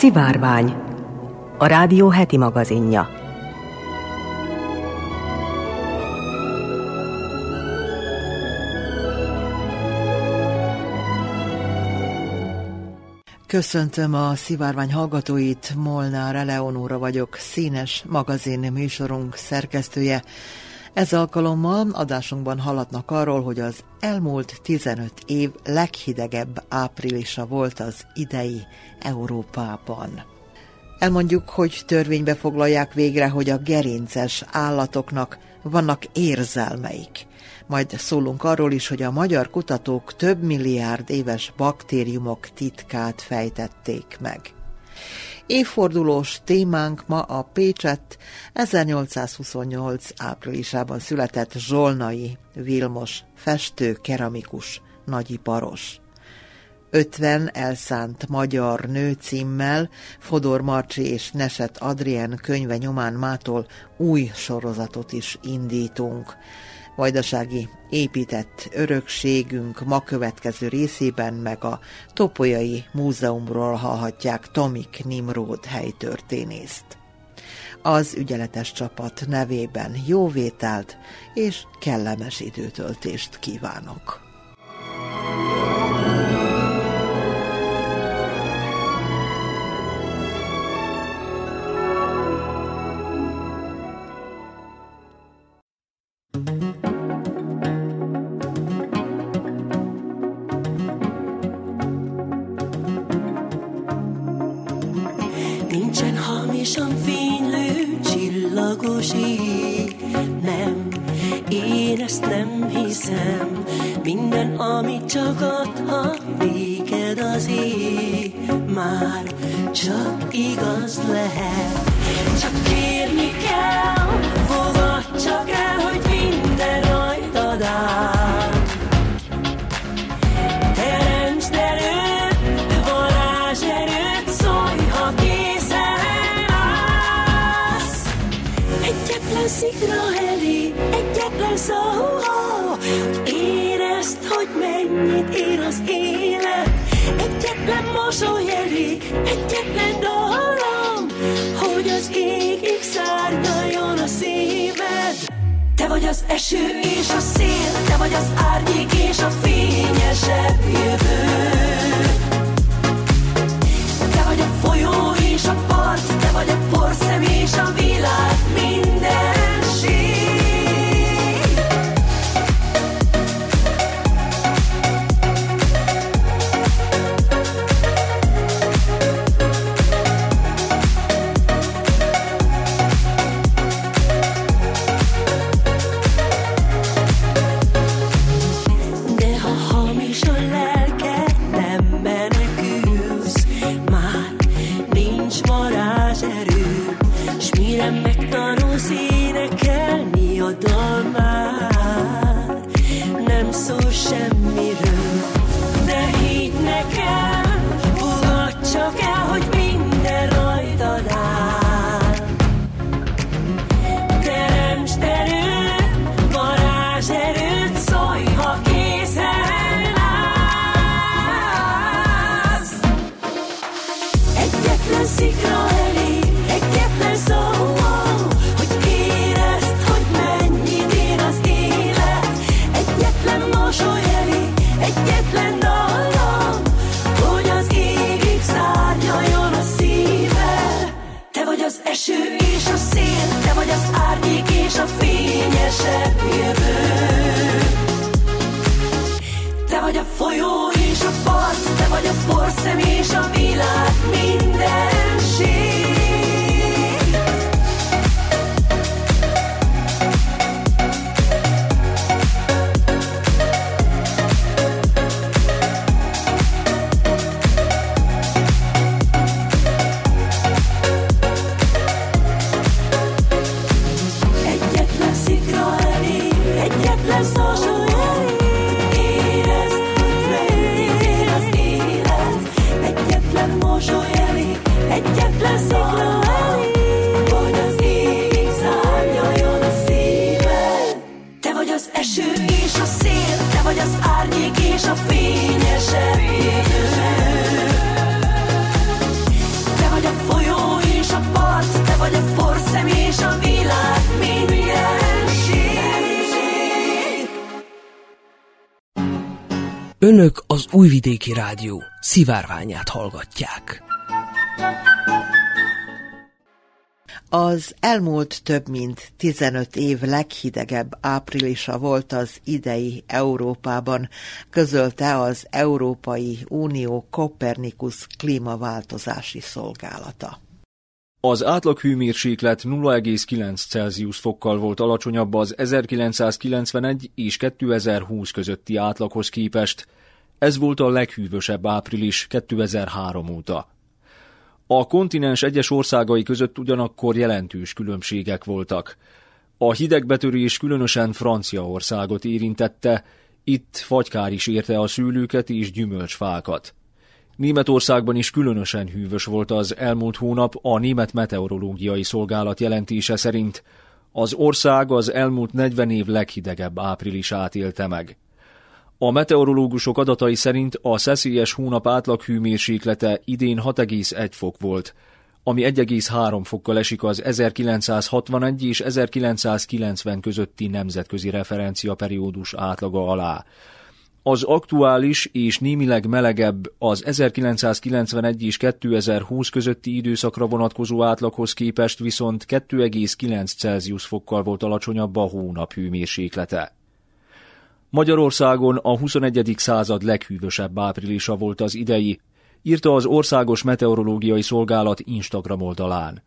Szivárvány, a rádió heti magazinja. Köszöntöm a szivárvány hallgatóit, Molnár Eleonóra vagyok, színes magazin műsorunk szerkesztője. Ez alkalommal adásunkban hallatnak arról, hogy az elmúlt 15 év leghidegebb áprilisa volt az idei Európában. Elmondjuk, hogy törvénybe foglalják végre, hogy a gerinces állatoknak vannak érzelmeik. Majd szólunk arról is, hogy a magyar kutatók több milliárd éves baktériumok titkát fejtették meg. Évfordulós témánk ma a Pécset 1828 áprilisában született Zsolnai Vilmos festő keramikus nagyiparos. 50 elszánt magyar nő címmel Fodor Marcsi és Neset Adrien könyve nyomán mától új sorozatot is indítunk. Vajdasági épített örökségünk ma következő részében meg a Topolyai Múzeumról hallhatják Tomik Nimród helytörténészt. Az ügyeletes csapat nevében jó vételt és kellemes időtöltést kívánok! okos. Nem, én ezt nem hiszem, minden, amit csak adhat néked az ég, már csak igaz lehet. Csak kérni kell, Mikra egyetlen szó, érezd, hogy mennyit ér az élet. Egyetlen mosoly heli, egyetlen dallam, hogy az égig szárnyaljon a szíved. Te vagy az eső és a szél, te vagy az árnyék és a fényesebb jövő. Tőlem megtanulsz énekelni a dalmát. Nem szól semmiről, de higgy nekem Fogad csak el, hogy Not me. Önök az Újvidéki Rádió szivárványát hallgatják. Az elmúlt több mint 15 év leghidegebb áprilisa volt az idei Európában, közölte az Európai Unió Kopernikus klímaváltozási szolgálata. Az átlag hőmérséklet 0,9 Celsius fokkal volt alacsonyabb az 1991 és 2020 közötti átlaghoz képest. Ez volt a leghűvösebb április 2003 óta. A kontinens egyes országai között ugyanakkor jelentős különbségek voltak. A hidegbetörés különösen Franciaországot érintette, itt fagykár is érte a szőlőket és gyümölcsfákat. Németországban is különösen hűvös volt az elmúlt hónap a Német Meteorológiai Szolgálat jelentése szerint. Az ország az elmúlt 40 év leghidegebb áprilisát élte meg. A meteorológusok adatai szerint a szeszélyes hónap átlag hőmérséklete idén 6,1 fok volt, ami 1,3 fokkal esik az 1961 és 1990 közötti nemzetközi referenciaperiódus átlaga alá. Az aktuális és némileg melegebb az 1991 és 2020 közötti időszakra vonatkozó átlaghoz képest viszont 2,9 Celsius fokkal volt alacsonyabb a hónap hőmérséklete. Magyarországon a 21. század leghűvösebb áprilisa volt az idei, írta az Országos Meteorológiai Szolgálat Instagram oldalán.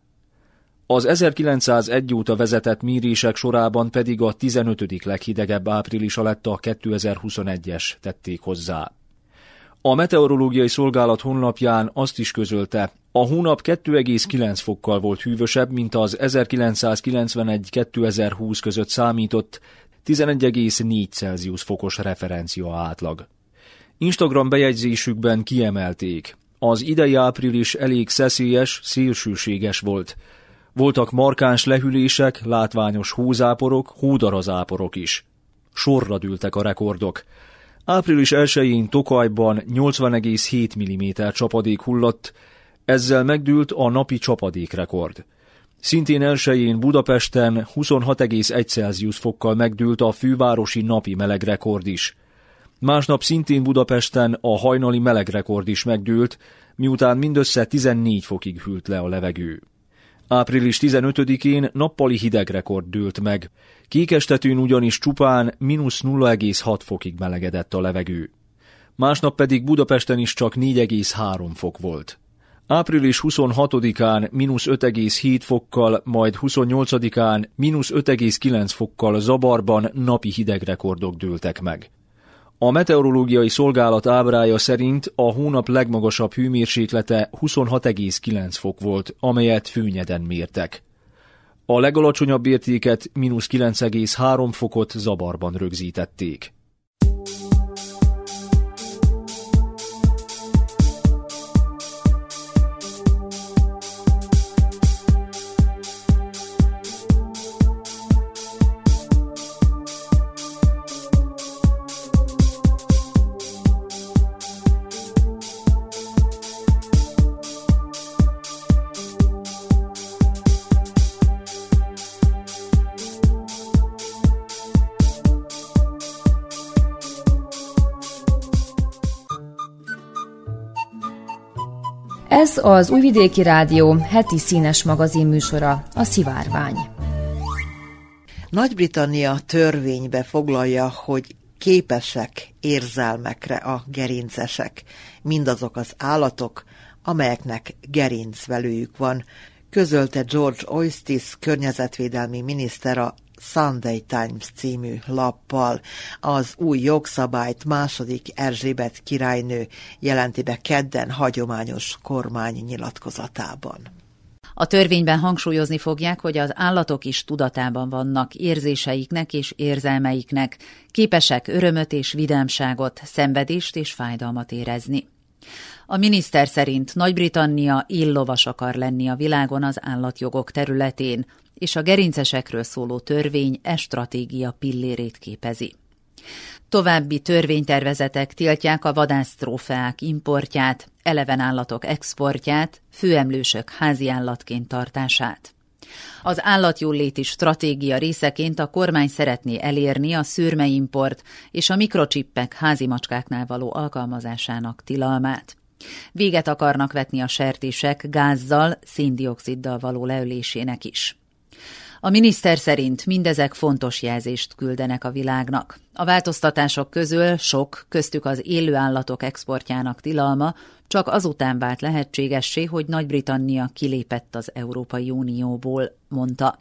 Az 1901 óta vezetett mérések sorában pedig a 15. leghidegebb áprilisa lett a 2021-es tették hozzá. A meteorológiai szolgálat honlapján azt is közölte, a hónap 2,9 fokkal volt hűvösebb, mint az 1991-2020 között számított 11,4 Celsius fokos referencia átlag. Instagram bejegyzésükben kiemelték, az idei április elég szeszélyes, szélsőséges volt. Voltak markáns lehűlések, látványos hózáporok, hódarazáporok is. Sorra dűltek a rekordok. Április 1-én Tokajban 80,7 mm csapadék hullott, ezzel megdűlt a napi csapadékrekord. Szintén elsőjén Budapesten 26,1 Celsius fokkal megdőlt a fővárosi napi melegrekord is. Másnap szintén Budapesten a hajnali melegrekord is megdőlt, miután mindössze 14 fokig hűlt le a levegő. Április 15-én nappali hidegrekord dőlt meg. Kékestetőn ugyanis csupán mínusz 0,6 fokig melegedett a levegő. Másnap pedig Budapesten is csak 4,3 fok volt. Április 26-án mínusz 5,7 fokkal, majd 28-án mínusz 5,9 fokkal Zabarban napi hidegrekordok dőltek meg. A meteorológiai szolgálat ábrája szerint a hónap legmagasabb hőmérséklete 26,9 fok volt, amelyet főnyeden mértek. A legalacsonyabb értéket mínusz 9,3 fokot Zabarban rögzítették. Ez az Újvidéki Rádió heti színes magazin műsora, a Szivárvány. Nagy-Britannia törvénybe foglalja, hogy képesek érzelmekre a gerincesek, mindazok az állatok, amelyeknek gerincvelőjük van, közölte George Oistis környezetvédelmi miniszter a Sunday Times című lappal. Az új jogszabályt második Erzsébet királynő jelenti be kedden hagyományos kormány nyilatkozatában. A törvényben hangsúlyozni fogják, hogy az állatok is tudatában vannak érzéseiknek és érzelmeiknek, képesek örömöt és vidámságot, szenvedést és fájdalmat érezni. A miniszter szerint Nagy-Britannia illovas akar lenni a világon az állatjogok területén, és a gerincesekről szóló törvény e stratégia pillérét képezi. További törvénytervezetek tiltják a vadásztrófeák importját, eleven állatok exportját, főemlősök házi állatként tartását. Az állatjóléti stratégia részeként a kormány szeretné elérni a szürmeimport és a mikrocsippek házi macskáknál való alkalmazásának tilalmát. Véget akarnak vetni a sertések gázzal, széndioksziddal való leölésének is. A miniszter szerint mindezek fontos jelzést küldenek a világnak. A változtatások közül sok, köztük az élő állatok exportjának tilalma csak azután vált lehetségessé, hogy Nagy-Britannia kilépett az Európai Unióból, mondta.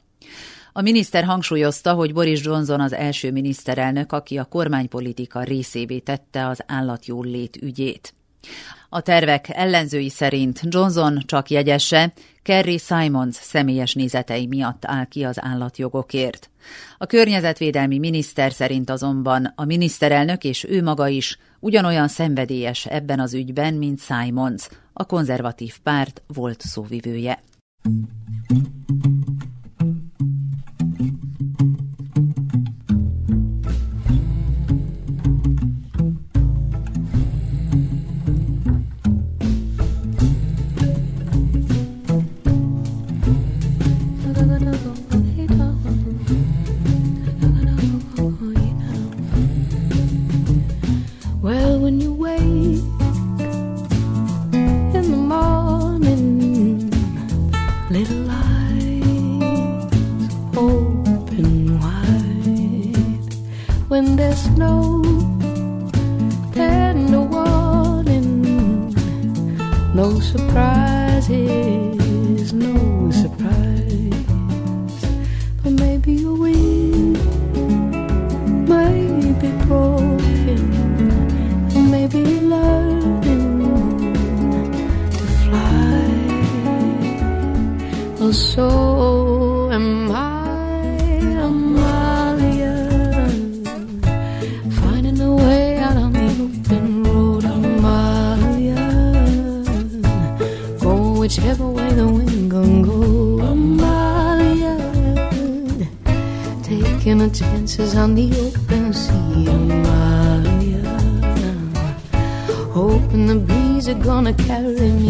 A miniszter hangsúlyozta, hogy Boris Johnson az első miniszterelnök, aki a kormánypolitika részévé tette az állatjólét ügyét. A tervek ellenzői szerint Johnson csak jegyesse, Kerry Simons személyes nézetei miatt áll ki az állatjogokért. A környezetvédelmi miniszter szerint azonban a miniszterelnök és ő maga is ugyanolyan szenvedélyes ebben az ügyben, mint Simons, a konzervatív párt volt szóvivője. when there's no tender warning, no surprises, no surprise. But maybe your wing might be broken, or maybe learning to fly, Well, so. dances on the open sea. Oh, Maria, hoping the breeze are gonna carry me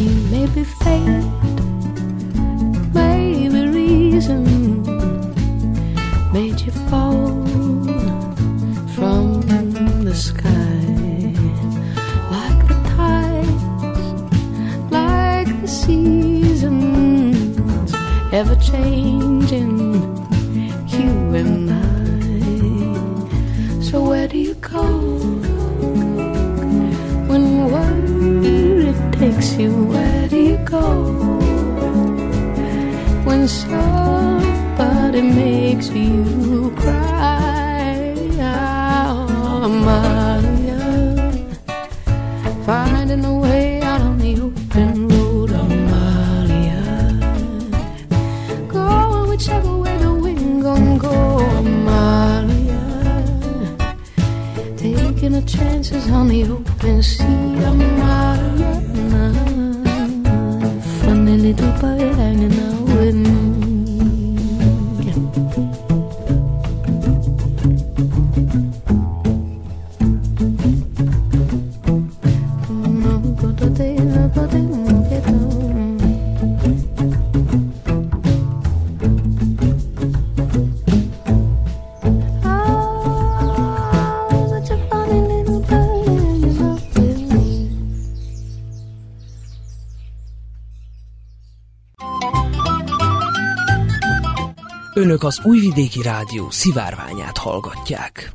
Önök az Újvidéki Rádió szivárványát hallgatják.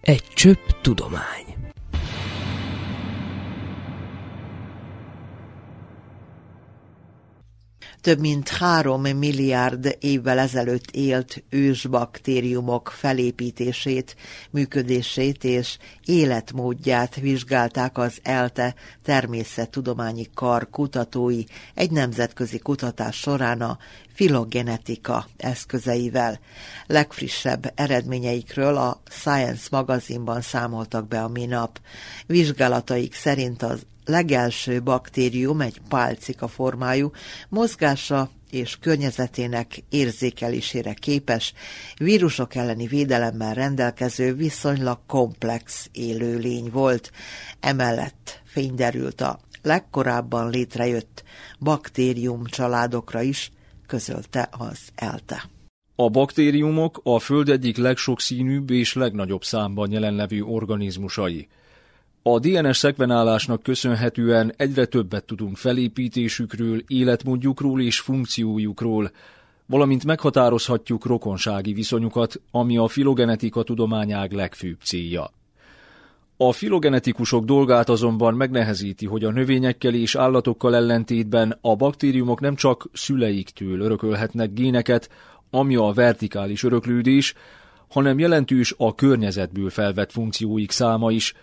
Egy csöpp tudomány. Több mint három milliárd évvel ezelőtt élt ősbaktériumok felépítését, működését és életmódját vizsgálták az ELTE természettudományi kar kutatói egy nemzetközi kutatás során a filogenetika eszközeivel. Legfrissebb eredményeikről a Science magazinban számoltak be a minap. Vizsgálataik szerint az legelső baktérium egy pálcika formájú, mozgása és környezetének érzékelésére képes, vírusok elleni védelemmel rendelkező viszonylag komplex élőlény volt. Emellett fényderült a legkorábban létrejött baktérium családokra is, közölte az ELTE. A baktériumok a Föld egyik legsokszínűbb és legnagyobb számban jelenlevő organizmusai. A DNS szekvenálásnak köszönhetően egyre többet tudunk felépítésükről, életmódjukról és funkciójukról, valamint meghatározhatjuk rokonsági viszonyukat, ami a filogenetika tudományág legfőbb célja. A filogenetikusok dolgát azonban megnehezíti, hogy a növényekkel és állatokkal ellentétben a baktériumok nem csak szüleiktől örökölhetnek géneket, ami a vertikális öröklődés, hanem jelentős a környezetből felvett funkcióik száma is,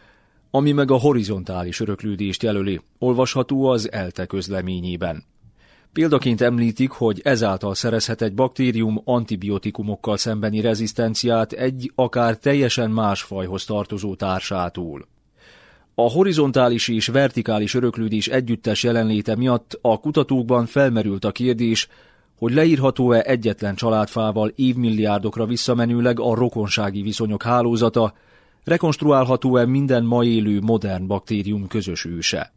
ami meg a horizontális öröklődést jelöli, olvasható az ELTE közleményében. Példaként említik, hogy ezáltal szerezhet egy baktérium antibiotikumokkal szembeni rezisztenciát egy akár teljesen más fajhoz tartozó társától. A horizontális és vertikális öröklődés együttes jelenléte miatt a kutatókban felmerült a kérdés, hogy leírható-e egyetlen családfával évmilliárdokra visszamenőleg a rokonsági viszonyok hálózata, rekonstruálható-e minden ma élő modern baktérium közös őse.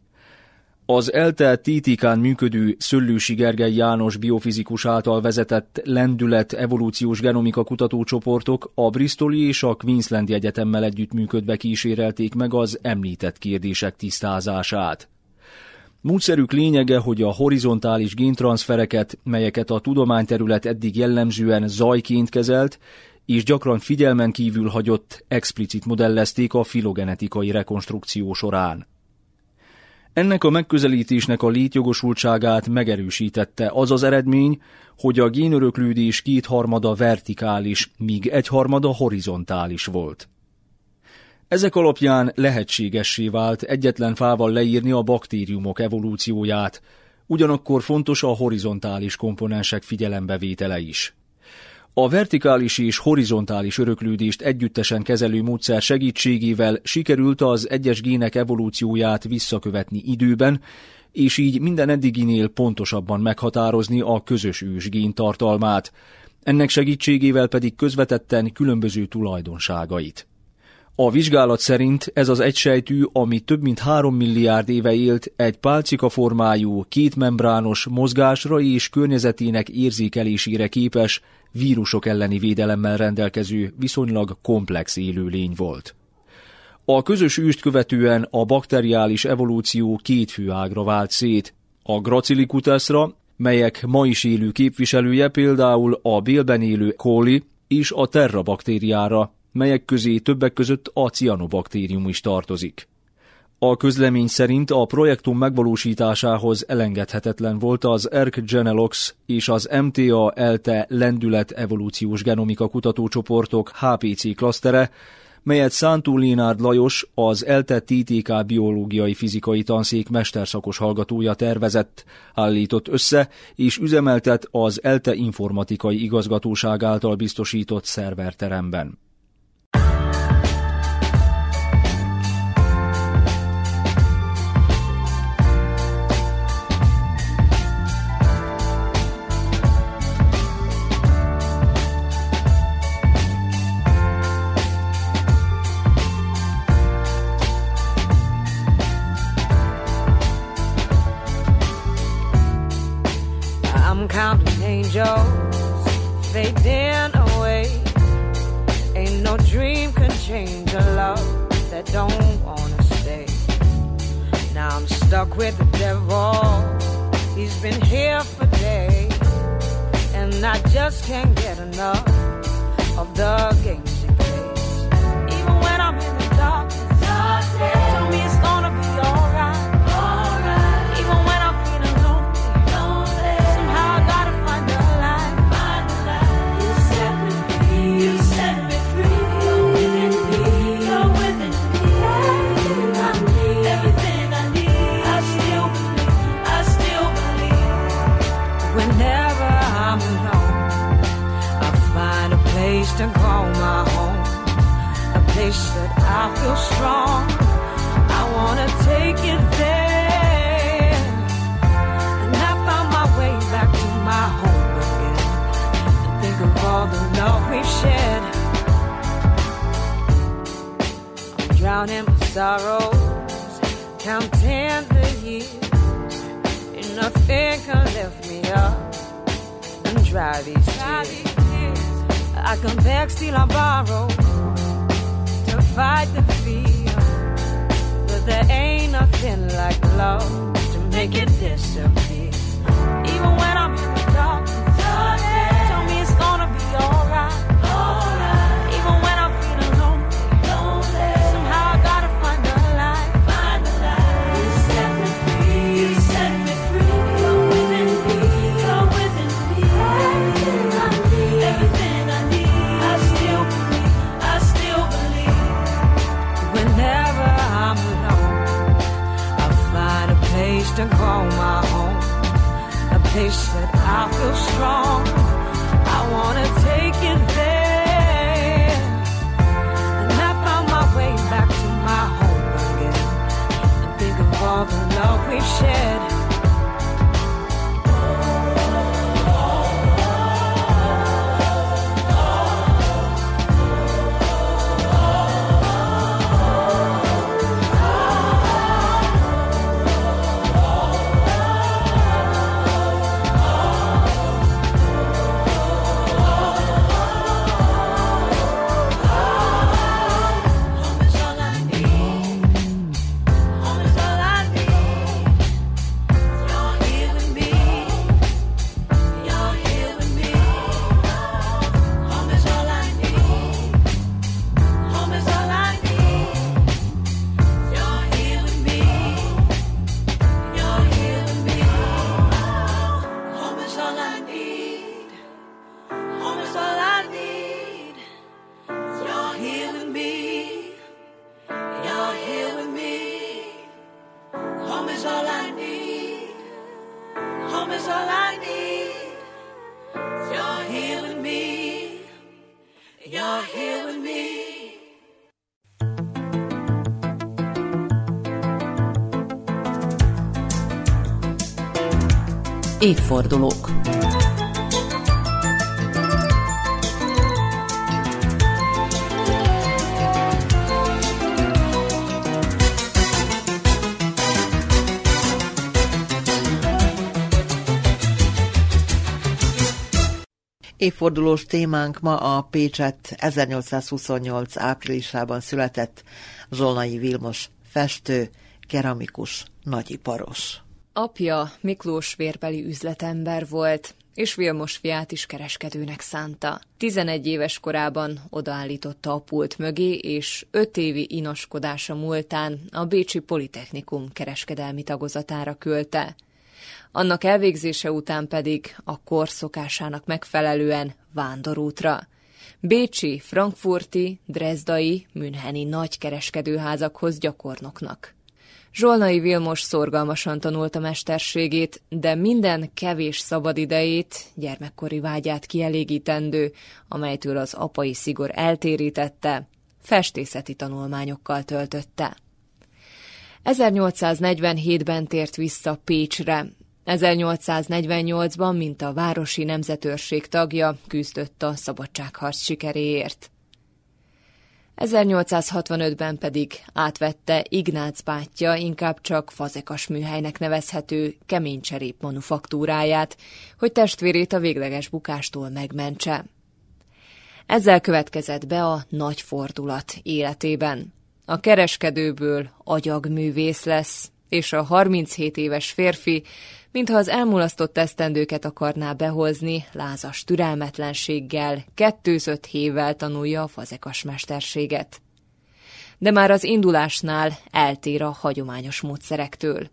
Az ELTE TTK-n működő Szöllősi Gergely János biofizikus által vezetett lendület evolúciós genomika kutatócsoportok a Bristoli és a Queenslandi Egyetemmel együttműködve kísérelték meg az említett kérdések tisztázását. Módszerük lényege, hogy a horizontális géntranszfereket, melyeket a tudományterület eddig jellemzően zajként kezelt, és gyakran figyelmen kívül hagyott, explicit modellezték a filogenetikai rekonstrukció során. Ennek a megközelítésnek a létjogosultságát megerősítette az az eredmény, hogy a génöröklődés kétharmada vertikális, míg egyharmada horizontális volt. Ezek alapján lehetségessé vált egyetlen fával leírni a baktériumok evolúcióját, ugyanakkor fontos a horizontális komponensek figyelembevétele is. A vertikális és horizontális öröklődést együttesen kezelő módszer segítségével sikerült az egyes gének evolúcióját visszakövetni időben, és így minden eddiginél pontosabban meghatározni a közös ős géntartalmát, ennek segítségével pedig közvetetten különböző tulajdonságait. A vizsgálat szerint ez az egysejtű, ami több mint három milliárd éve élt, egy pálcika formájú, kétmembrános, mozgásra és környezetének érzékelésére képes, vírusok elleni védelemmel rendelkező, viszonylag komplex élőlény volt. A közös őst követően a bakteriális evolúció két fő ágra vált szét, a Gracillicutesra, melyek ma is élő képviselője például a bélben élő coli és a Terra baktériára, melyek közé többek között a cianobaktérium is tartozik. A közlemény szerint a projektum megvalósításához elengedhetetlen volt az ERC Genelox és az MTA-ELTE lendület evolúciós genomika kutatócsoportok HPC klasztere, melyet Szántó Lénárd Lajos, az ELTE TTK biológiai fizikai tanszék mesterszakos hallgatója tervezett, állított össze és üzemeltet az ELTE informatikai igazgatóság által biztosított szerverteremben. Counting fading away. Ain't no dream can change a love that don't wanna stay. Now I'm stuck with the devil. He's been here for days, and I just can't get enough of the games Évfordulók Évfordulós témánk ma a Pécset 1828 áprilisában született Zsolnai Vilmos festő, keramikus, nagyiparos. Apja Miklós vérbeli üzletember volt, és Vilmos fiát is kereskedőnek szánta. 11 éves korában odaállította a pult mögé, és 5 évi inoskodása múltán a Bécsi Politechnikum kereskedelmi tagozatára küldte. Annak elvégzése után pedig a kor szokásának megfelelően vándorútra. Bécsi, frankfurti, drezdai, münheni nagy kereskedőházakhoz gyakornoknak. Zsolnai Vilmos szorgalmasan tanulta mesterségét, de minden kevés szabadidejét, gyermekkori vágyát kielégítendő, amelytől az apai szigor eltérítette, festészeti tanulmányokkal töltötte. 1847-ben tért vissza Pécsre. 1848-ban, mint a Városi Nemzetőrség tagja, küzdött a szabadságharc sikeréért. 1865-ben pedig átvette Ignác bátyja inkább csak fazekas műhelynek nevezhető keménycserép manufaktúráját, hogy testvérét a végleges bukástól megmentse. Ezzel következett be a nagy fordulat életében. A kereskedőből agyagművész lesz, és a 37 éves férfi, mintha az elmulasztott esztendőket akarná behozni, lázas türelmetlenséggel, kettőzött hévvel tanulja a fazekas mesterséget. De már az indulásnál eltér a hagyományos módszerektől.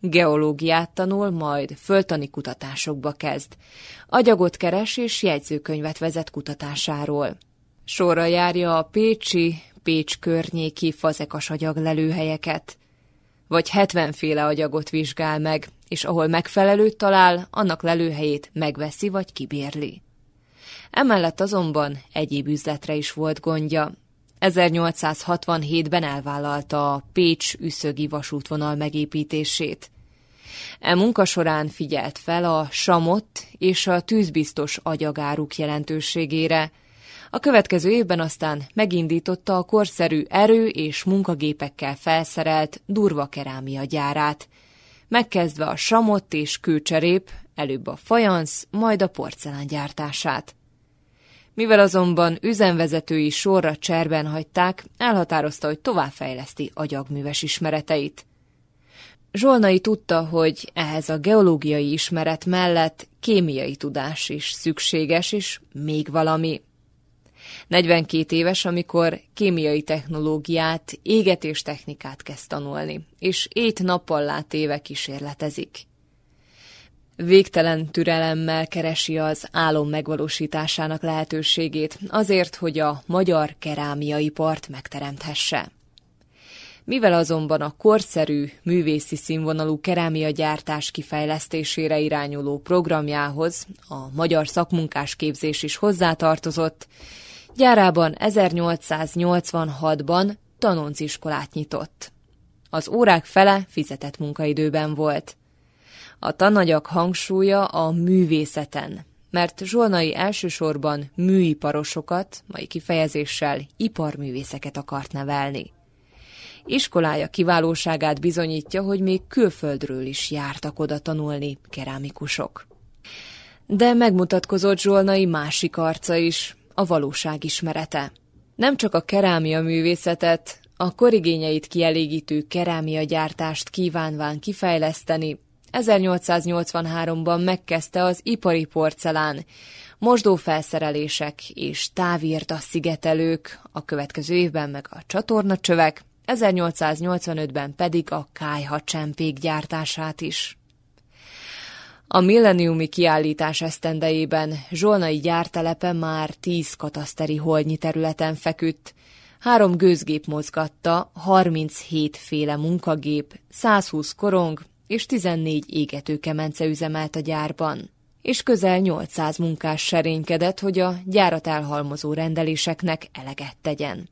Geológiát tanul, majd föltani kutatásokba kezd. Agyagot keres és jegyzőkönyvet vezet kutatásáról. Sorra járja a Pécsi, Pécs környéki fazekas agyag lelőhelyeket. Vagy 70 féle agyagot vizsgál meg, és ahol megfelelőt talál, annak lelőhelyét megveszi vagy kibérli. Emellett azonban egyéb üzletre is volt gondja. 1867-ben elvállalta a Pécs-Üszögi vasútvonal megépítését. E munka során figyelt fel a samott és a tűzbiztos agyagáruk jelentőségére. A következő évben aztán megindította a korszerű erő- és munkagépekkel felszerelt durva kerámia gyárát, megkezdve a samott és kőcserép, előbb a fajansz, majd a porcelán gyártását. Mivel azonban üzemvezetői sorra cserben hagyták, elhatározta, hogy továbbfejleszti agyagműves ismereteit. Zsolnai tudta, hogy ehhez a geológiai ismeret mellett kémiai tudás is szükséges, és még valami. 42 éves, amikor kémiai technológiát, égetés technikát kezd tanulni, és ét nappal lát éve kísérletezik. Végtelen türelemmel keresi az álom megvalósításának lehetőségét, azért, hogy a magyar kerámiai part megteremthesse. Mivel azonban a korszerű, művészi színvonalú kerámiagyártás kifejlesztésére irányuló programjához a magyar szakmunkás képzés is hozzátartozott, gyárában 1886-ban tanonciskolát nyitott. Az órák fele fizetett munkaidőben volt. A tananyag hangsúlya a művészeten, mert Zsolnai elsősorban műiparosokat, mai kifejezéssel iparművészeket akart nevelni. Iskolája kiválóságát bizonyítja, hogy még külföldről is jártak oda tanulni kerámikusok. De megmutatkozott Zsolnai másik arca is, a valóság ismerete. Nem csak a kerámia művészetet, a korigényeit kielégítő kerámia gyártást kívánván kifejleszteni, 1883-ban megkezdte az ipari porcelán, mosdófelszerelések és távírta szigetelők, a következő évben meg a csatornacsövek, 1885-ben pedig a kájhacsempék gyártását is. A milleniumi kiállítás esztendejében Zsolnai gyártelepe már tíz kataszteri holdnyi területen feküdt, három gőzgép mozgatta, 37 féle munkagép, 120 korong és 14 égetőkemence üzemelt a gyárban. És közel 800 munkás serénykedett, hogy a gyárat elhalmozó rendeléseknek eleget tegyen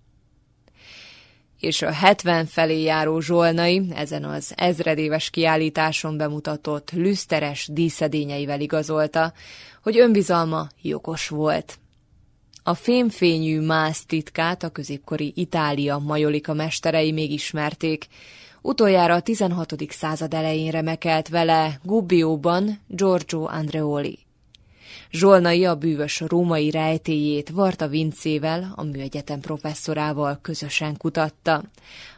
és a 70 felé járó Zsolnai ezen az ezredéves kiállításon bemutatott lüszteres díszedényeivel igazolta, hogy önbizalma jogos volt. A fémfényű mász titkát a középkori Itália majolika mesterei még ismerték, utoljára a 16. század elején remekelt vele Gubbióban Giorgio Andreoli. Zsolnai a bűvös római rejtéjét Varta Vincével, a műegyetem professzorával közösen kutatta.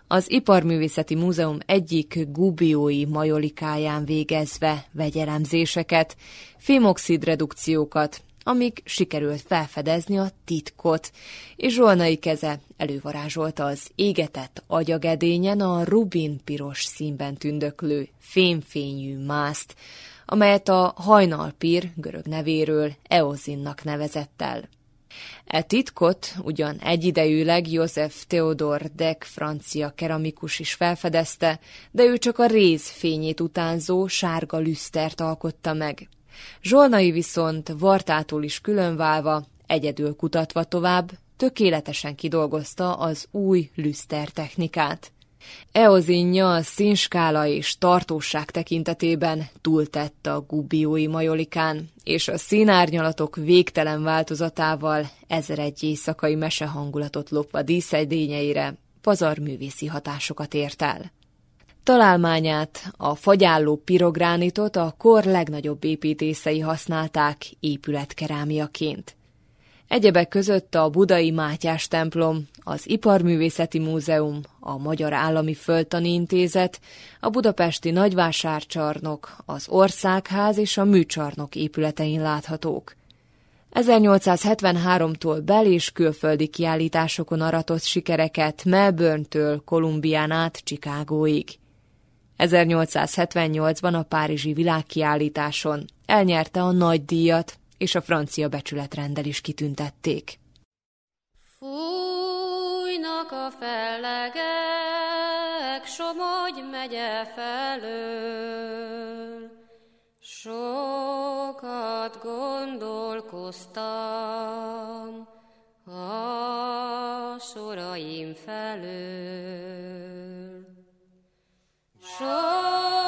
Az Iparművészeti Múzeum egyik gubiói majolikáján végezve vegyelemzéseket, fémoxid redukciókat, amíg sikerült felfedezni a titkot, és Zsolnai keze elővarázsolta az égetett agyagedényen a rubin piros színben tündöklő fémfényű mászt, amelyet a hajnalpír görög nevéről Eozinnak nevezett el. E titkot ugyan egyidejűleg József Theodor Deck francia keramikus is felfedezte, de ő csak a réz fényét utánzó sárga lüsztert alkotta meg. Zsolnai viszont Vartától is különválva, egyedül kutatva tovább, tökéletesen kidolgozta az új lüszter technikát. Eozinja a színskála és tartóság tekintetében túltett a gubiói majolikán, és a színárnyalatok végtelen változatával ezer egy éjszakai mesehangulatot lopva díszedényeire pazarművészi hatásokat ért el. Találmányát, a fagyálló pirogránitot a kor legnagyobb építészei használták épületkerámiaként. Egyebek között a Budai Mátyás templom, az Iparművészeti Múzeum, a Magyar Állami Földtani Intézet, a Budapesti Nagyvásárcsarnok, az Országház és a Műcsarnok épületein láthatók. 1873-tól bel- és külföldi kiállításokon aratott sikereket Melbourne-től Kolumbián át Chicagóig. 1878-ban a Párizsi világkiállításon elnyerte a nagy díjat, és a francia becsületrendel is kitüntették. Fújnak a fellegek, Somogy megye felől, Sokat gondolkoztam a soraim felől. Sokat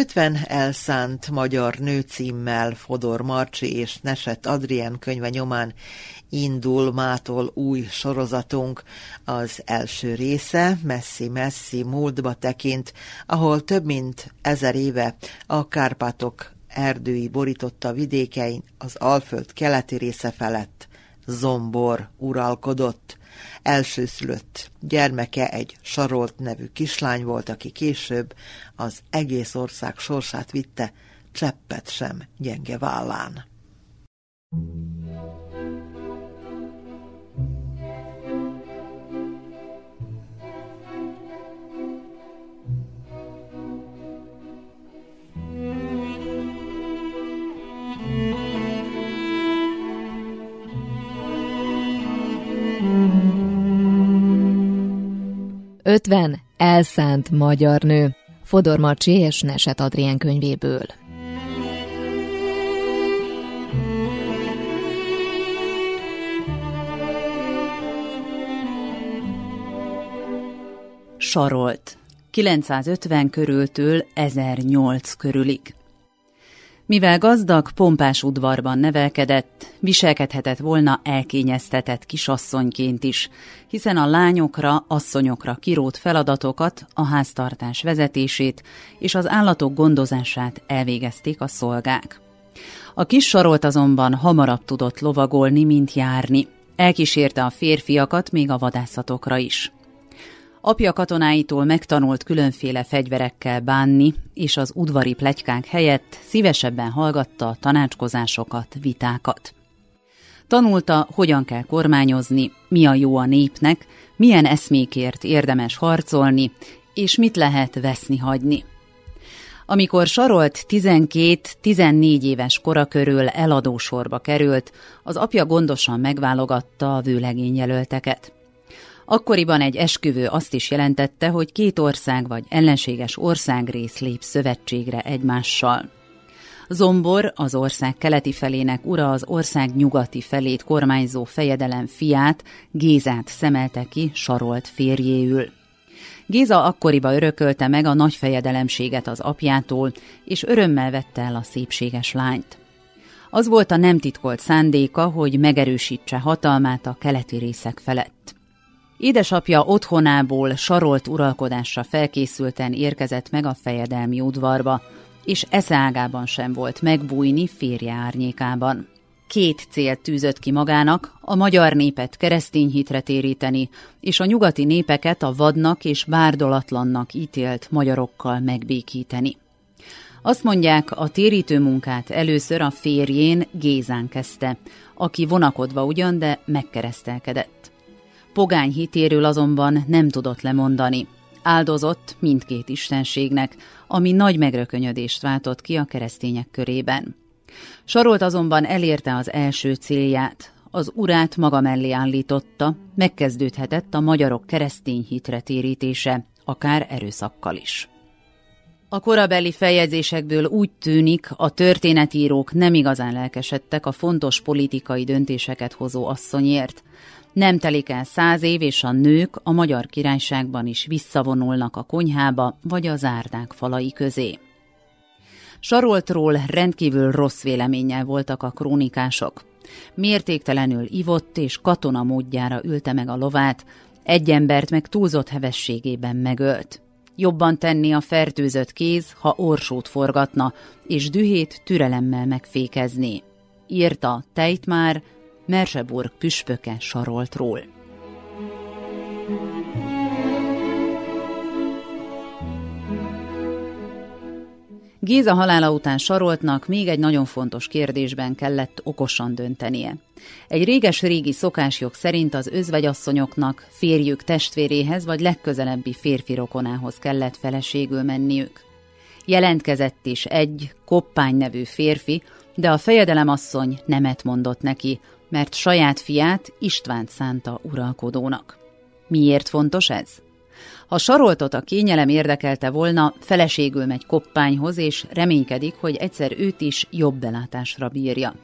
50 elszánt magyar nőcímmel Fodor Marcsi és Neset Adrien könyve nyomán indul mától új sorozatunk. Az első része messzi-messzi múltba tekint, ahol több mint ezer éve a Kárpátok erdői borította vidékein az Alföld keleti része felett zombor uralkodott. Elsőszülött gyermeke egy Sarolt nevű kislány volt, aki később az egész ország sorsát vitte, cseppet sem gyenge vállán. Ötven elszánt magyar nő. Fodor Marcsi és Neset Adrien könyvéből. Sarolt. 950 körültől 1008 körülig. Mivel gazdag, pompás udvarban nevelkedett, viselkedhetett volna elkényeztetett kisasszonyként is, hiszen a lányokra, asszonyokra kirót feladatokat, a háztartás vezetését és az állatok gondozását elvégezték a szolgák. A kis sarolt azonban hamarabb tudott lovagolni, mint járni. Elkísérte a férfiakat még a vadászatokra is. Apja katonáitól megtanult különféle fegyverekkel bánni, és az udvari plegykák helyett szívesebben hallgatta tanácskozásokat, vitákat. Tanulta, hogyan kell kormányozni, mi a jó a népnek, milyen eszmékért érdemes harcolni, és mit lehet veszni hagyni. Amikor Sarolt 12-14 éves kora körül eladósorba került, az apja gondosan megválogatta a vőlegényjelölteket. Akkoriban egy esküvő azt is jelentette, hogy két ország vagy ellenséges országrész lép szövetségre egymással. Zombor, az ország keleti felének ura az ország nyugati felét kormányzó fejedelem fiát, Gézát szemelte ki sarolt férjéül. Géza akkoriba örökölte meg a nagy fejedelemséget az apjától, és örömmel vette el a szépséges lányt. Az volt a nem titkolt szándéka, hogy megerősítse hatalmát a keleti részek felett. Édesapja otthonából sarolt uralkodásra felkészülten érkezett meg a fejedelmi udvarba, és eszeágában sem volt megbújni férje árnyékában. Két célt tűzött ki magának, a magyar népet keresztény hitre téríteni, és a nyugati népeket a vadnak és bárdolatlannak ítélt magyarokkal megbékíteni. Azt mondják, a térítő munkát először a férjén Gézán kezdte, aki vonakodva ugyan, de megkeresztelkedett. Pogány hitéről azonban nem tudott lemondani. Áldozott mindkét istenségnek, ami nagy megrökönyödést váltott ki a keresztények körében. Sarolt azonban elérte az első célját, az urát maga mellé állította, megkezdődhetett a magyarok keresztény hitre térítése, akár erőszakkal is. A korabeli feljegyzésekből úgy tűnik, a történetírók nem igazán lelkesedtek a fontos politikai döntéseket hozó asszonyért, nem telik el száz év, és a nők a magyar királyságban is visszavonulnak a konyhába vagy a zárdák falai közé. Saroltról rendkívül rossz véleménnyel voltak a krónikások. Mértéktelenül ivott és katona módjára ülte meg a lovát, egy embert meg túlzott hevességében megölt. Jobban tenni a fertőzött kéz, ha orsót forgatna, és dühét türelemmel megfékezni. Írta Tejtmár, Merseburg püspöke saroltról. Géza halála után Saroltnak még egy nagyon fontos kérdésben kellett okosan döntenie. Egy réges-régi szokásjog szerint az özvegyasszonyoknak férjük testvéréhez vagy legközelebbi férfi rokonához kellett feleségül menniük. Jelentkezett is egy, Koppány nevű férfi, de a fejedelemasszony nemet mondott neki, mert saját fiát Istvánt szánta uralkodónak. Miért fontos ez? Ha saroltot a kényelem érdekelte volna, feleségül megy koppányhoz, és reménykedik, hogy egyszer őt is jobb belátásra bírja.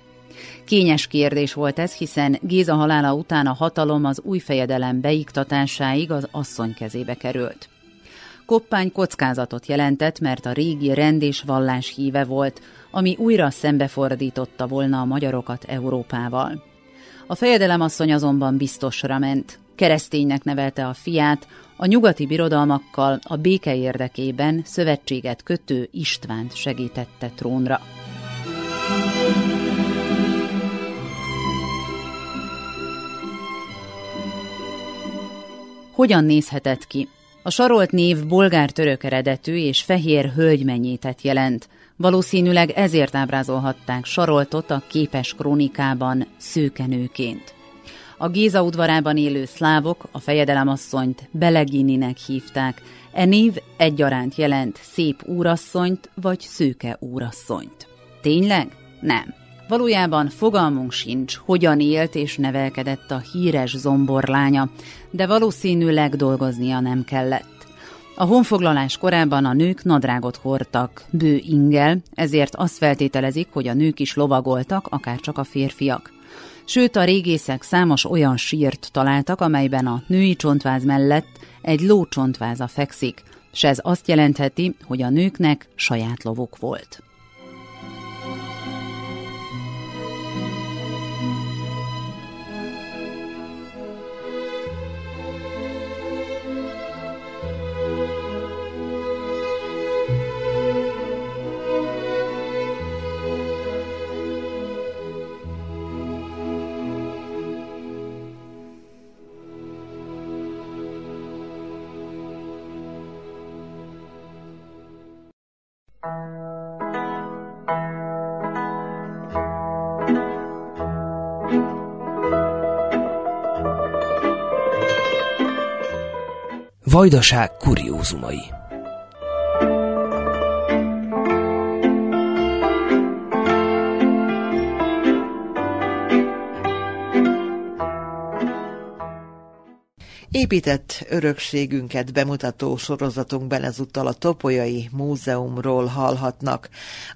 Kényes kérdés volt ez, hiszen Géza halála után a hatalom az új fejedelem beiktatásáig az asszony kezébe került. Koppány kockázatot jelentett, mert a régi rend és vallás híve volt, ami újra szembefordította volna a magyarokat Európával. A fejedelemasszony azonban biztosra ment. Kereszténynek nevelte a fiát, a nyugati birodalmakkal a béke érdekében szövetséget kötő Istvánt segítette trónra. Hogyan nézhetett ki? A sarolt név bolgár-török eredetű és fehér hölgymenyétet jelent. Valószínűleg ezért ábrázolhatták Saroltot a képes krónikában szőkenőként. A Géza udvarában élő szlávok a fejedelemasszonyt Belegininek hívták. E név egyaránt jelent szép úrasszonyt vagy szőke úrasszonyt. Tényleg? Nem. Valójában fogalmunk sincs, hogyan élt és nevelkedett a híres zomborlánya, de valószínűleg dolgoznia nem kellett. A honfoglalás korában a nők nadrágot hordtak, bő ingel, ezért azt feltételezik, hogy a nők is lovagoltak, akár csak a férfiak. Sőt, a régészek számos olyan sírt találtak, amelyben a női csontváz mellett egy ló csontváza fekszik, s ez azt jelentheti, hogy a nőknek saját lovuk volt. Vajdaság kuriózumai Épített örökségünket bemutató sorozatunkban ezúttal a Topolyai Múzeumról hallhatnak.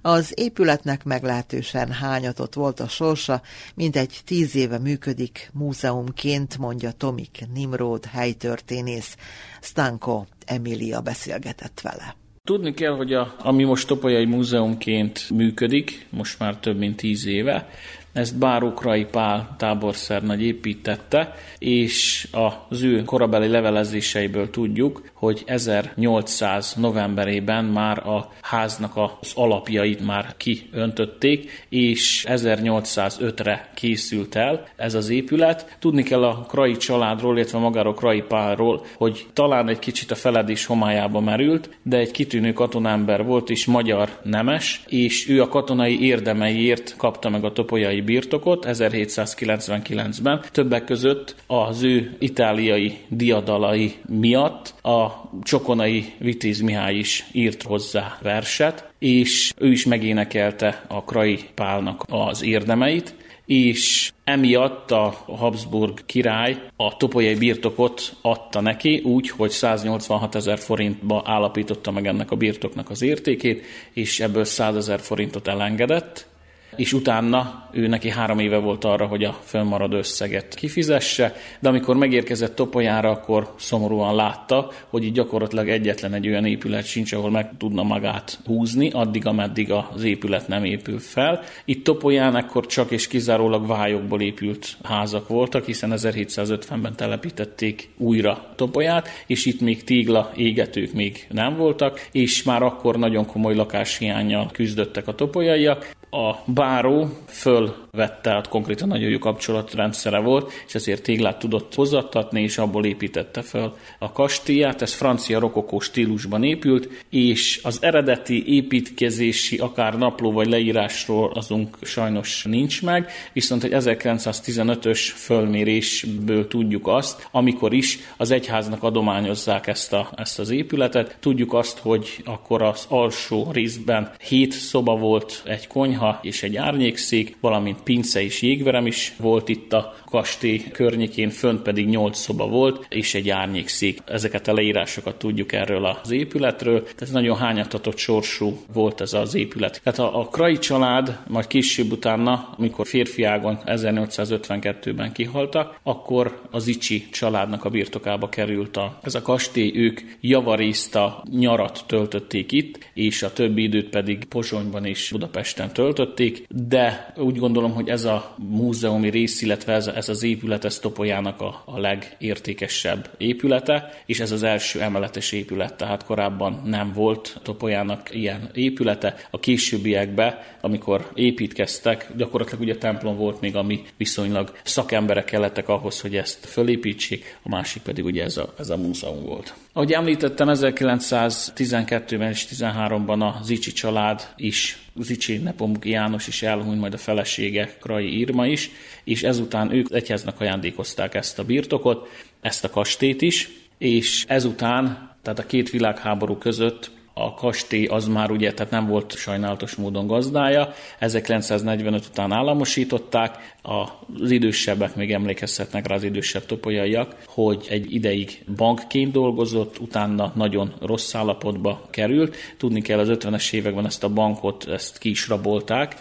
Az épületnek meglehetősen hányatott volt a sorsa, mintegy tíz éve működik múzeumként, mondja Tomik Nimród helytörténész. Stanko Emilia beszélgetett vele. Tudni kell, hogy a, ami most Topolyai Múzeumként működik, most már több mint tíz éve, ezt Bárukrai Pál táborszernagy építette, és az ő korabeli levelezéseiből tudjuk, hogy 1800 novemberében már a háznak az alapjait már kiöntötték, és 1805-re készült el ez az épület. Tudni kell a Krai családról, illetve magáról Krai Pálról, hogy talán egy kicsit a feledés homályába merült, de egy kitűnő katonámber volt, és magyar nemes, és ő a katonai érdemeiért kapta meg a topolyai birtokot 1799-ben. Többek között az ő itáliai diadalai miatt a Csokonai Vitéz Mihály is írt hozzá verset, és ő is megénekelte a Krai Pálnak az érdemeit, és emiatt a Habsburg király a topolyai birtokot adta neki úgy, hogy 186 ezer forintba állapította meg ennek a birtoknak az értékét, és ebből 100 ezer forintot elengedett, és utána ő neki három éve volt arra, hogy a fönnmaradó összeget kifizesse, de amikor megérkezett Topolyára, akkor szomorúan látta, hogy itt gyakorlatilag egyetlen egy olyan épület sincs, ahol meg tudna magát húzni, addig, ameddig az épület nem épül fel. Itt Topolyán akkor csak és kizárólag vályokból épült házak voltak, hiszen 1750-ben telepítették újra Topolyát, és itt még tégla égetők még nem voltak, és már akkor nagyon komoly lakáshiányjal küzdöttek a topolyaiak, a báró fölvette, tehát konkrétan nagyon jó kapcsolatrendszere volt, és ezért téglát tudott hozattatni, és abból építette fel a kastélyát. Ez francia rokokó stílusban épült, és az eredeti építkezési, akár napló vagy leírásról azunk sajnos nincs meg, viszont egy 1915-ös fölmérésből tudjuk azt, amikor is az egyháznak adományozzák ezt, a, ezt az épületet. Tudjuk azt, hogy akkor az alsó részben hét szoba volt egy konyha és egy árnyékszék, valamint pince és jégverem is volt itt a kastély környékén, fönt pedig nyolc szoba volt, és egy árnyékszék. Ezeket a leírásokat tudjuk erről az épületről. Tehát nagyon hányatatott sorsú volt ez az épület. Tehát a, a Krai család, majd később utána, amikor férfiágon 1852-ben kihaltak, akkor az Icsi családnak a birtokába került a, ez a kastély. Ők javarészt a nyarat töltötték itt, és a többi időt pedig Pozsonyban és Budapesten töltötték, de úgy gondolom, hogy ez a múzeumi rész, illetve ez, ez az épület, ez Topolyának a, a legértékesebb épülete, és ez az első emeletes épület, tehát korábban nem volt Topolyának ilyen épülete. A későbbiekben, amikor építkeztek, gyakorlatilag ugye templom volt még, ami viszonylag szakemberek kellettek ahhoz, hogy ezt fölépítsék, a másik pedig ugye ez a, ez a múzeum volt. Ahogy említettem, 1912-ben és 13-ban a Zicsi család is, Zicsi Nepomuk János is elhunyt, majd a felesége Krai Irma is, és ezután ők egyháznak ajándékozták ezt a birtokot, ezt a kastét is, és ezután, tehát a két világháború között a kastély az már ugye, tehát nem volt sajnálatos módon gazdája, 1945 után államosították, az idősebbek még emlékezhetnek rá az idősebb topolyaiak, hogy egy ideig bankként dolgozott, utána nagyon rossz állapotba került. Tudni kell, az 50-es években ezt a bankot, ezt ki is rabolták,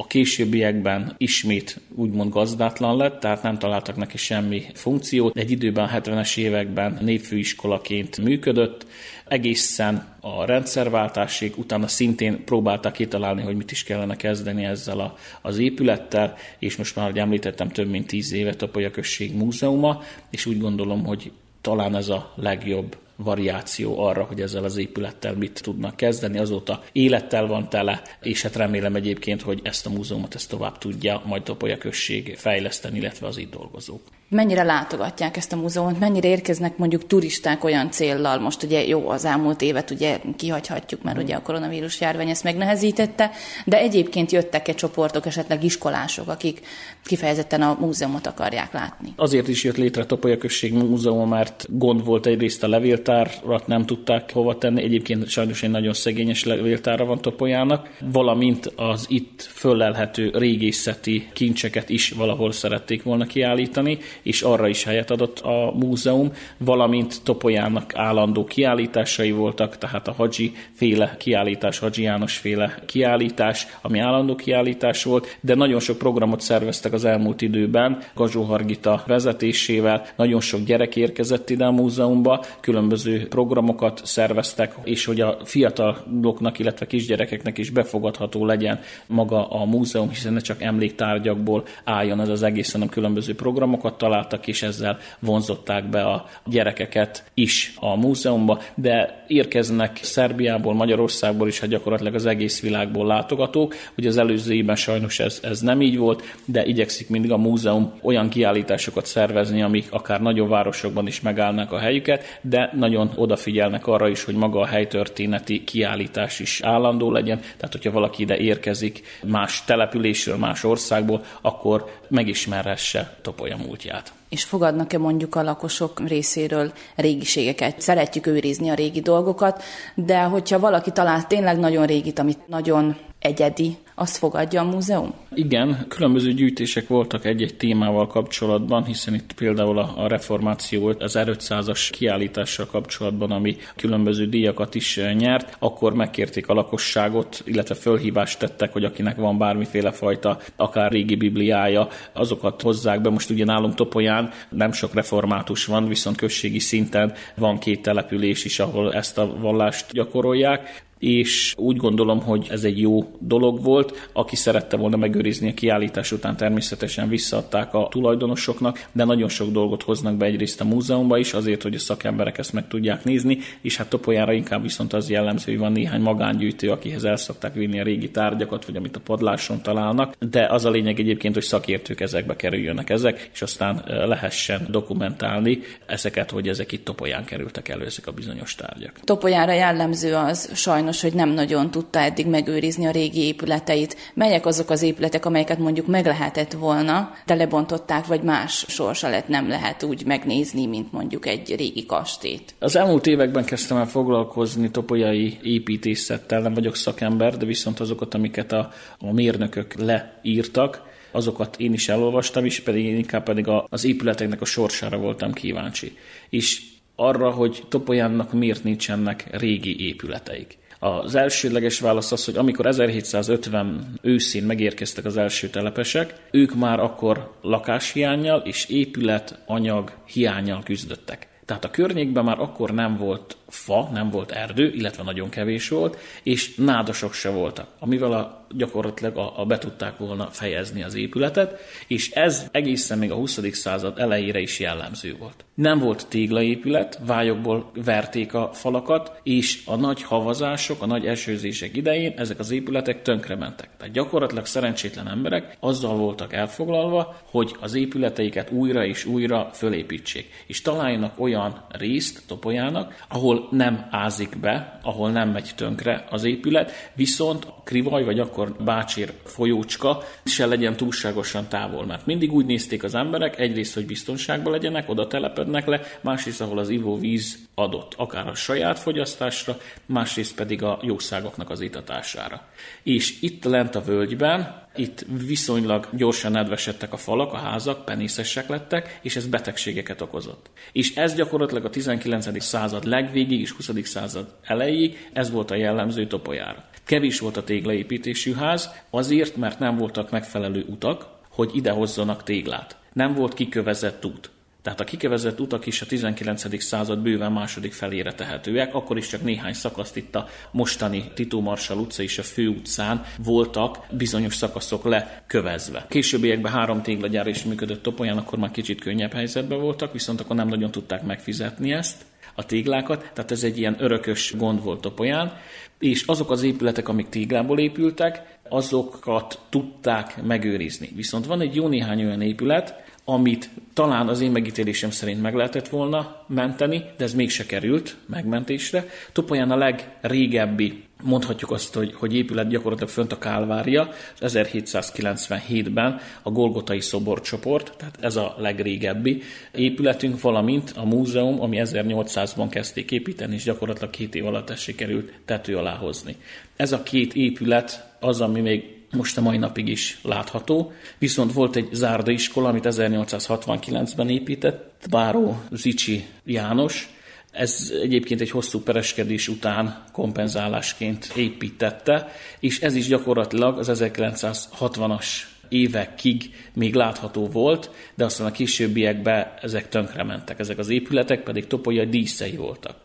a későbbiekben ismét úgymond gazdátlan lett, tehát nem találtak neki semmi funkciót. Egy időben, a 70-es években népfőiskolaként működött, egészen a rendszerváltásig, utána szintén próbálták kitalálni, hogy mit is kellene kezdeni ezzel a, az épülettel, és most már, hogy említettem, több mint tíz éve Topolya Község Múzeuma, és úgy gondolom, hogy talán ez a legjobb variáció arra, hogy ezzel az épülettel mit tudnak kezdeni. Azóta élettel van tele, és hát remélem egyébként, hogy ezt a múzeumot ezt tovább tudja majd Topolya község fejleszteni, illetve az itt dolgozók mennyire látogatják ezt a múzeumot, mennyire érkeznek mondjuk turisták olyan céllal, most ugye jó, az elmúlt évet ugye kihagyhatjuk, mert ugye a koronavírus járvány ezt megnehezítette, de egyébként jöttek-e csoportok, esetleg iskolások, akik kifejezetten a múzeumot akarják látni? Azért is jött létre Topolya Község Múzeum, mert gond volt egyrészt a levéltárat nem tudták hova tenni, egyébként sajnos egy nagyon szegényes levéltára van Topolyának, valamint az itt föllelhető régészeti kincseket is valahol szerették volna kiállítani, és arra is helyet adott a múzeum, valamint Topolyának állandó kiállításai voltak, tehát a Hadzsi féle kiállítás, Hadzsi János féle kiállítás, ami állandó kiállítás volt, de nagyon sok programot szerveztek az elmúlt időben, Gazsó Hargita vezetésével, nagyon sok gyerek érkezett ide a múzeumba, különböző programokat szerveztek, és hogy a fiataloknak, illetve kisgyerekeknek is befogadható legyen maga a múzeum, hiszen ne csak emléktárgyakból álljon ez az egész, hanem különböző programokat találtak, és ezzel vonzották be a gyerekeket is a múzeumba, de érkeznek Szerbiából, Magyarországból is, hát gyakorlatilag az egész világból látogatók, hogy az előző évben sajnos ez, ez nem így volt, de igyekszik mindig a múzeum olyan kiállításokat szervezni, amik akár nagyobb városokban is megállnak a helyüket, de nagyon odafigyelnek arra is, hogy maga a helytörténeti kiállítás is állandó legyen, tehát hogyha valaki ide érkezik más településről, más országból, akkor megismerhesse Topolya múltját és fogadnak-e mondjuk a lakosok részéről régiségeket. Szeretjük őrizni a régi dolgokat, de hogyha valaki talál tényleg nagyon régit, amit nagyon egyedi, azt fogadja a múzeum? Igen, különböző gyűjtések voltak egy-egy témával kapcsolatban, hiszen itt például a, reformáció az 1500-as kiállítással kapcsolatban, ami különböző díjakat is nyert, akkor megkérték a lakosságot, illetve fölhívást tettek, hogy akinek van bármiféle fajta, akár régi bibliája, azokat hozzák be. Most ugye nálunk Topolyán nem sok református van, viszont községi szinten van két település is, ahol ezt a vallást gyakorolják és úgy gondolom, hogy ez egy jó dolog volt. Aki szerette volna megőrizni a kiállítás után, természetesen visszaadták a tulajdonosoknak, de nagyon sok dolgot hoznak be egyrészt a múzeumba is, azért, hogy a szakemberek ezt meg tudják nézni, és hát Topolyára inkább viszont az jellemző, hogy van néhány magángyűjtő, akihez el szokták vinni a régi tárgyakat, vagy amit a padláson találnak, de az a lényeg egyébként, hogy szakértők ezekbe kerüljönnek ezek, és aztán lehessen dokumentálni ezeket, hogy ezek itt Topolyán kerültek elő, ezek a bizonyos tárgyak. Topolyára jellemző az sajnos sajnos, hogy nem nagyon tudta eddig megőrizni a régi épületeit. Melyek azok az épületek, amelyeket mondjuk meg lehetett volna, de lebontották, vagy más sorsa lett nem lehet úgy megnézni, mint mondjuk egy régi kastét? Az elmúlt években kezdtem el foglalkozni topolyai építészettel, nem vagyok szakember, de viszont azokat, amiket a, a mérnökök leírtak, azokat én is elolvastam, és pedig inkább pedig a, az épületeknek a sorsára voltam kíváncsi. És arra, hogy Topolyánnak miért nincsenek régi épületeik. Az elsődleges válasz az, hogy amikor 1750 őszén megérkeztek az első telepesek, ők már akkor lakáshiányjal és épület, anyag hiányjal küzdöttek. Tehát a környékben már akkor nem volt fa, nem volt erdő, illetve nagyon kevés volt, és nádasok se voltak, amivel a gyakorlatilag a, a be tudták volna fejezni az épületet, és ez egészen még a 20. század elejére is jellemző volt. Nem volt téglaépület, vályokból verték a falakat, és a nagy havazások, a nagy esőzések idején ezek az épületek tönkrementek. Tehát gyakorlatilag szerencsétlen emberek azzal voltak elfoglalva, hogy az épületeiket újra és újra fölépítsék, és találjanak olyan részt topolyának, ahol nem ázik be, ahol nem megy tönkre az épület, viszont a krivaj vagy akkor Bácsír folyócska se legyen túlságosan távol. Mert mindig úgy nézték az emberek, egyrészt, hogy biztonságban legyenek, oda telepednek le, másrészt, ahol az ivóvíz adott, akár a saját fogyasztásra, másrészt pedig a jószágoknak az itatására. És itt lent a völgyben, itt viszonylag gyorsan nedvesedtek a falak, a házak, penészesek lettek, és ez betegségeket okozott. És ez gyakorlatilag a 19. század legvégig és 20. század elejéig ez volt a jellemző topolyára. Kevés volt a téglaépítésű ház, azért, mert nem voltak megfelelő utak, hogy idehozzanak téglát. Nem volt kikövezett út. Tehát a kikövezett utak is a 19. század bőven második felére tehetőek, akkor is csak néhány szakaszt itt a mostani Tito Marsal utca és a főutcán voltak bizonyos szakaszok lekövezve. Későbbiekben három téglagyár is működött Topolyán, akkor már kicsit könnyebb helyzetben voltak, viszont akkor nem nagyon tudták megfizetni ezt a téglákat, tehát ez egy ilyen örökös gond volt Topolyán, és azok az épületek, amik téglából épültek, azokat tudták megőrizni. Viszont van egy jó néhány olyan épület, amit talán az én megítélésem szerint meg lehetett volna menteni, de ez mégse került megmentésre. Topolyán a legrégebbi, mondhatjuk azt, hogy, hogy épület gyakorlatilag fönt a Kálvária, 1797-ben a Golgotai szoborcsoport, tehát ez a legrégebbi épületünk, valamint a múzeum, ami 1800-ban kezdték építeni, és gyakorlatilag két év alatt ezt sikerült tető alá hozni. Ez a két épület az, ami még most a mai napig is látható. Viszont volt egy zárda iskola, amit 1869-ben épített, Báró Zicsi János, ez egyébként egy hosszú pereskedés után kompenzálásként építette, és ez is gyakorlatilag az 1960-as évekig még látható volt, de aztán a későbbiekben ezek tönkrementek, ezek az épületek pedig topolyai díszei voltak.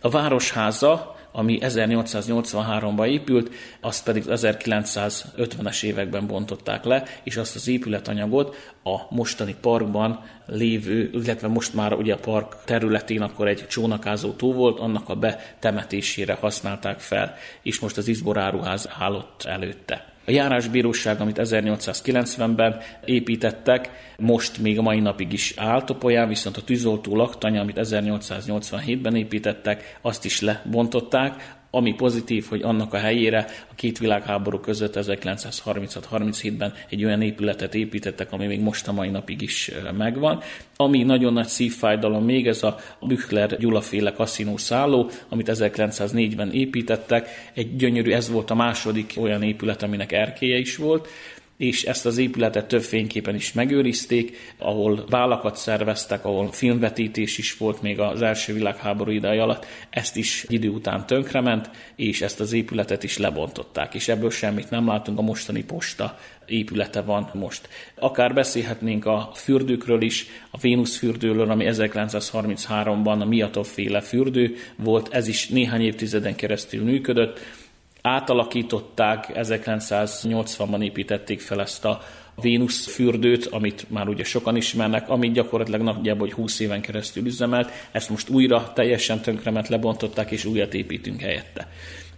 A városháza ami 1883-ban épült, azt pedig 1950-es években bontották le, és azt az épületanyagot a mostani parkban lévő, illetve most már ugye a park területén akkor egy csónakázó tó volt, annak a betemetésére használták fel, és most az Izboráruház állott előtte. A járásbíróság, amit 1890-ben építettek, most még a mai napig is áll Topolyán, viszont a tűzoltó laktanya, amit 1887-ben építettek, azt is lebontották, ami pozitív, hogy annak a helyére a két világháború között 1936-37-ben egy olyan épületet építettek, ami még most a mai napig is megvan. Ami nagyon nagy szívfájdalom még, ez a Büchler Gyulaféle kaszinó szálló, amit 1904-ben építettek. Egy gyönyörű, ez volt a második olyan épület, aminek erkéje is volt és ezt az épületet több fényképen is megőrizték, ahol vállakat szerveztek, ahol filmvetítés is volt még az első világháború ideje alatt, ezt is idő után tönkrement, és ezt az épületet is lebontották, és ebből semmit nem látunk, a mostani posta épülete van most. Akár beszélhetnénk a fürdőkről is, a Vénusz fürdőről, ami 1933-ban a Miatov féle fürdő volt, ez is néhány évtizeden keresztül működött, átalakították, 1980-ban építették fel ezt a Vénusz fürdőt, amit már ugye sokan ismernek, ami gyakorlatilag nagyjából hogy 20 éven keresztül üzemelt, ezt most újra teljesen tönkrement lebontották, és újat építünk helyette.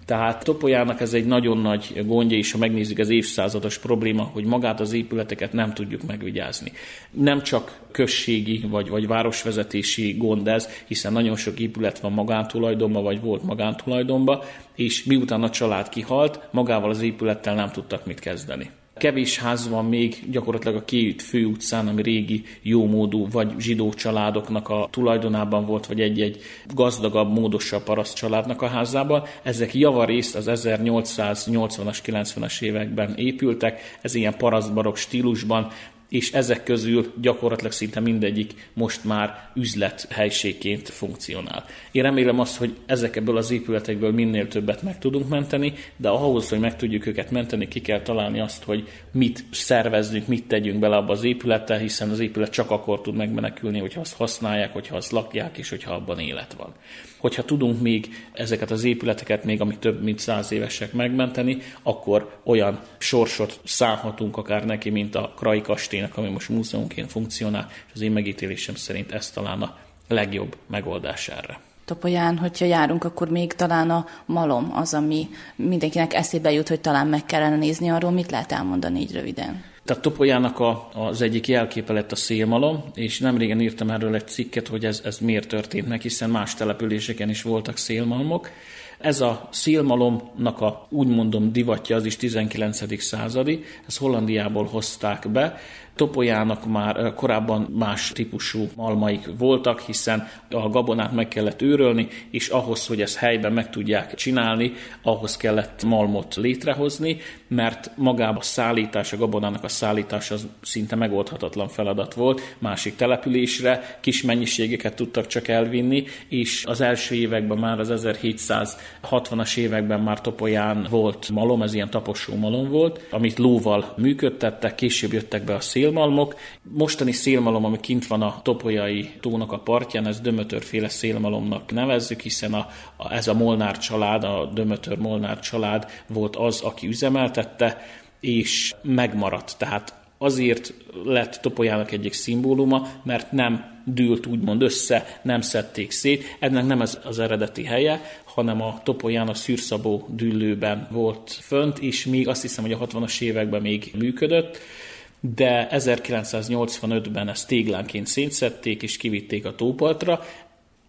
Tehát Topolyának ez egy nagyon nagy gondja, és ha megnézzük az évszázados probléma, hogy magát az épületeket nem tudjuk megvigyázni. Nem csak községi vagy, vagy városvezetési gond ez, hiszen nagyon sok épület van magántulajdonban, vagy volt magántulajdonban, és miután a család kihalt, magával az épülettel nem tudtak mit kezdeni. Kevés ház van még gyakorlatilag a Kiüt főutcán, ami régi jómódú vagy zsidó családoknak a tulajdonában volt, vagy egy-egy gazdagabb, módosabb paraszt családnak a házában. Ezek javarészt az 1880-as, 90-as években épültek, ez ilyen parasztbarok stílusban, és ezek közül gyakorlatilag szinte mindegyik most már üzlethelységként funkcionál. Én remélem azt, hogy ezekből az épületekből minél többet meg tudunk menteni, de ahhoz, hogy meg tudjuk őket menteni, ki kell találni azt, hogy mit szervezzünk, mit tegyünk bele abba az épülettel, hiszen az épület csak akkor tud megmenekülni, hogyha azt használják, hogyha azt lakják, és hogyha abban élet van hogyha tudunk még ezeket az épületeket, még ami több mint száz évesek megmenteni, akkor olyan sorsot szállhatunk akár neki, mint a Krai kastélynak, ami most múzeumként funkcionál, és az én megítélésem szerint ez talán a legjobb megoldás erre. Topolyán, hogyha járunk, akkor még talán a malom az, ami mindenkinek eszébe jut, hogy talán meg kellene nézni arról, mit lehet elmondani így röviden. Tehát Topolyának a, az egyik jelképe lett a szélmalom, és nemrégen írtam erről egy cikket, hogy ez, ez miért történt meg, hiszen más településeken is voltak szélmalmok. Ez a szélmalomnak a úgy mondom divatja az is 19. századi, ezt Hollandiából hozták be, Topolyának már korábban más típusú malmaik voltak, hiszen a gabonát meg kellett őrölni, és ahhoz, hogy ezt helyben meg tudják csinálni, ahhoz kellett malmot létrehozni, mert magába a szállítás, a gabonának a szállítás az szinte megoldhatatlan feladat volt. Másik településre kis mennyiségeket tudtak csak elvinni, és az első években már az 1760-as években már Topolyán volt malom, ez ilyen taposó malom volt, amit lóval működtettek, később jöttek be a szél szélmalmok. Mostani szélmalom, ami kint van a Topolyai tónak a partján, ez Dömötörféle szélmalomnak nevezzük, hiszen a, a, ez a Molnár család, a Dömötör Molnár család volt az, aki üzemeltette, és megmaradt. Tehát azért lett Topolyának egyik szimbóluma, mert nem dűlt úgymond össze, nem szedték szét. Ennek nem ez az eredeti helye, hanem a Topolyán a szűrszabó dűlőben volt fönt, és még azt hiszem, hogy a 60-as években még működött de 1985-ben ezt téglánként szétszedték és kivitték a tópartra.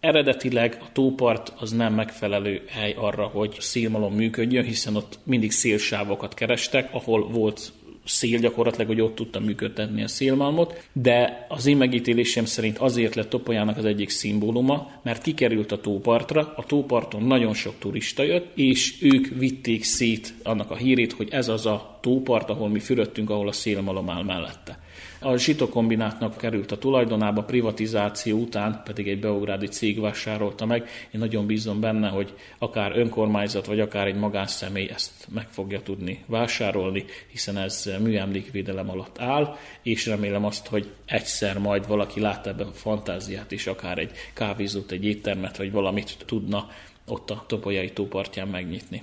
Eredetileg a tópart az nem megfelelő hely arra, hogy szélmalom működjön, hiszen ott mindig szélsávokat kerestek, ahol volt szél gyakorlatilag, hogy ott tudta működtetni a szélmalmot, de az én megítélésem szerint azért lett Topolyának az egyik szimbóluma, mert kikerült a tópartra, a tóparton nagyon sok turista jött, és ők vitték szét annak a hírét, hogy ez az a tópart, ahol mi fürödtünk, ahol a szélmalom áll mellette. A zsitokombinátnak került a tulajdonába, privatizáció után pedig egy beugrádi cég vásárolta meg. Én nagyon bízom benne, hogy akár önkormányzat, vagy akár egy magánszemély ezt meg fogja tudni vásárolni, hiszen ez műemlékvédelem alatt áll, és remélem azt, hogy egyszer majd valaki lát ebben fantáziát, és akár egy kávézót, egy éttermet, vagy valamit tudna ott a Topolyai tópartján megnyitni.